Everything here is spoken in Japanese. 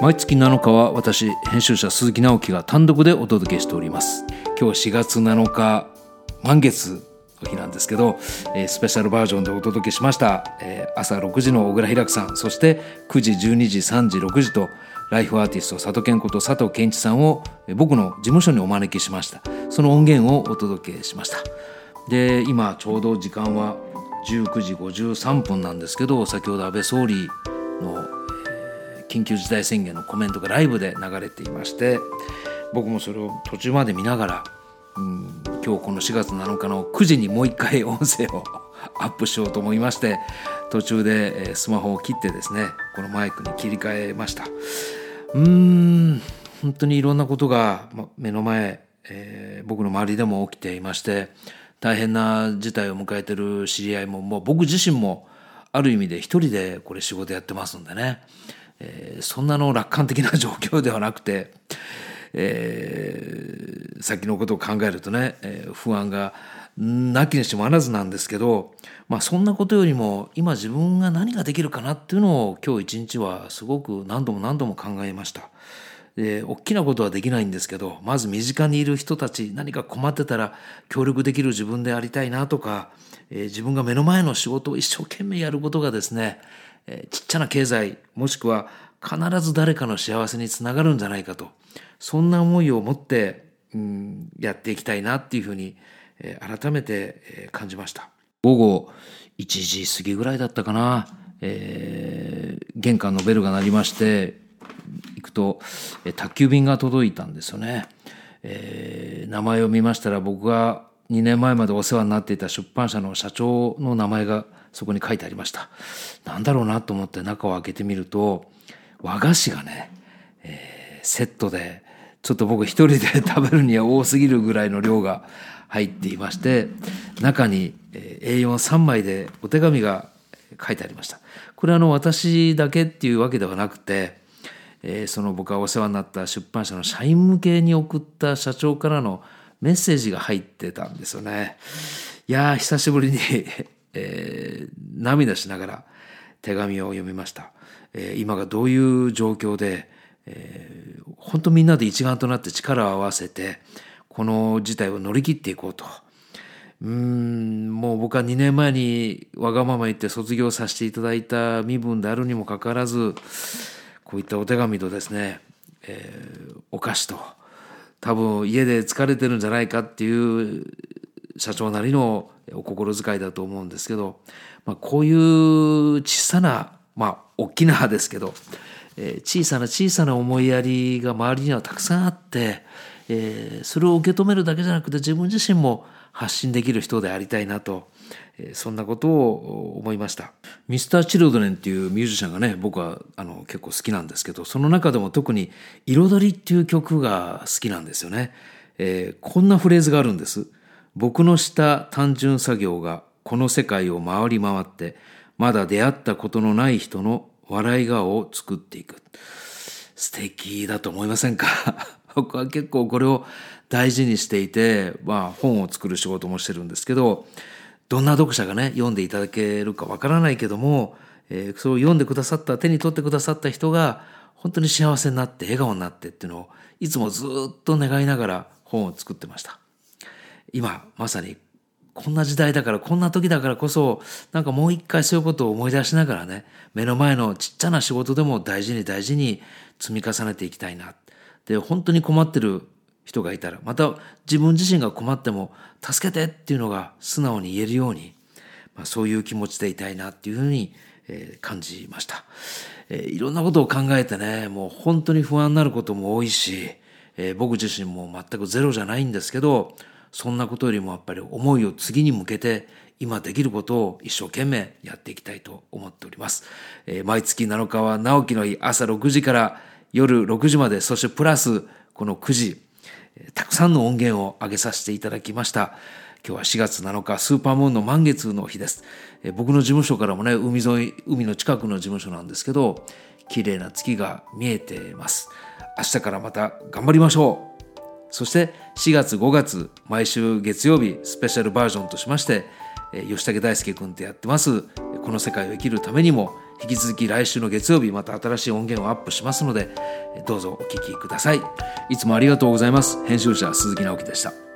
毎月7日は私編集者鈴木直樹が単独でお届けしております。今日4月7日満月の日なんですけど、えー、スペシャルバージョンでお届けしました、えー、朝6時の小倉平久さんそして9時12時3時6時とライフアーティスト佐藤健子と佐藤健一さんを僕の事務所にお招きしました。その音源をお届けしました。で今ちょうど時間は19時53分なんですけど先ほど安倍総理の緊急事態宣言のコメントがライブで流れていまして僕もそれを途中まで見ながら、うん、今日この4月7日の9時にもう一回音声をアップしようと思いまして途中でスマホを切ってですねこのマイクに切り替えました。うーん本当にいろんなことが目の前、えー、僕の周りでも起きていまして大変な事態を迎えてる知り合いももう僕自身もある意味で一人でこれ仕事やってますんでね。えー、そんなの楽観的な状況ではなくて、えー、先のことを考えるとね、えー、不安がなきにしもあらずなんですけど、まあ、そんなことよりも今自分が何ができるかなっていうのを今日一日はすごく何度も何度も考えました。で大きなことはできないんですけどまず身近にいる人たち何か困ってたら協力できる自分でありたいなとか、えー、自分が目の前の仕事を一生懸命やることがですねえちっちゃな経済もしくは必ず誰かの幸せにつながるんじゃないかと。そんな思いを持って、うん、やっていきたいなっていうふうに、え改めて、感じました。午後1時過ぎぐらいだったかな、えー、玄関のベルが鳴りまして行くと、え宅急便が届いたんですよね、えー、名前を見ましたら僕が2年前までお世話になっていた出版社の社長の名前がそこに書いてありました。なんだろうなと思って中を開けてみると、和菓子がね、えー、セットで、ちょっと僕一人で食べるには多すぎるぐらいの量が入っていまして、中に A43 枚でお手紙が書いてありました。これはあの私だけっていうわけではなくて、えー、その僕がお世話になった出版社の社員向けに送った社長からのメッセージが入ってたんですよね。いやー、久しぶりに えー、涙しながら手紙を読みました。えー、今がどういう状況で、えー、本当みんなで一丸となって力を合わせてこの事態を乗り切っていこうと。うんもう僕は2年前にわがまま言って卒業させていただいた身分であるにもかかわらずこういったお手紙とですね、えー、お菓子と多分家で疲れてるんじゃないかっていう社長なりのお心遣いだと思うんですけど、まあ、こういう小さなまあ大きなですけど、えー、小さな小さな思いやりが周りにはたくさんあって、えー、それを受け止めるだけじゃなくて自分自身も発信できる人でありたいなと、そんなことを思いました。ミスター・チルドレンっていうミュージシャンがね僕はあの結構好きなんですけどその中でも特に「彩り」っていう曲が好きなんですよね。えー、こんなフレーズがあるんです。僕のした単純作業がこの世界を回り回ってまだ出会ったことのない人の笑い顔を作っていく。素敵だと思いませんか？僕は結構これを大事にしていて、まあ本を作る仕事もしてるんですけど、どんな読者がね、読んでいただけるかわからないけども、えー、それを読んでくださった、手に取ってくださった人が、本当に幸せになって、笑顔になってっていうのを、いつもずっと願いながら本を作ってました。今まさにこんな時代だからこんな時だからこそなんかもう一回そういうことを思い出しながらね目の前のちっちゃな仕事でも大事に大事に積み重ねていきたいなで本当に困ってる人がいたらまた自分自身が困っても助けてっていうのが素直に言えるように、まあ、そういう気持ちでいたいなっていうふうに、えー、感じました、えー、いろんなことを考えてねもう本当に不安になることも多いし、えー、僕自身も全くゼロじゃないんですけどそんなことよりもやっぱり思いを次に向けて今できることを一生懸命やっていきたいと思っております。えー、毎月7日は直樹の日朝6時から夜6時まで、そしてプラスこの9時、たくさんの音源を上げさせていただきました。今日は4月7日、スーパームーンの満月の日です。え、僕の事務所からもね、海沿い、海の近くの事務所なんですけど、綺麗な月が見えています。明日からまた頑張りましょうそして4月5月毎週月曜日スペシャルバージョンとしまして吉武大輔君とやってますこの世界を生きるためにも引き続き来週の月曜日また新しい音源をアップしますのでどうぞお聴きください。いつもありがとうございます。編集者鈴木直樹でした。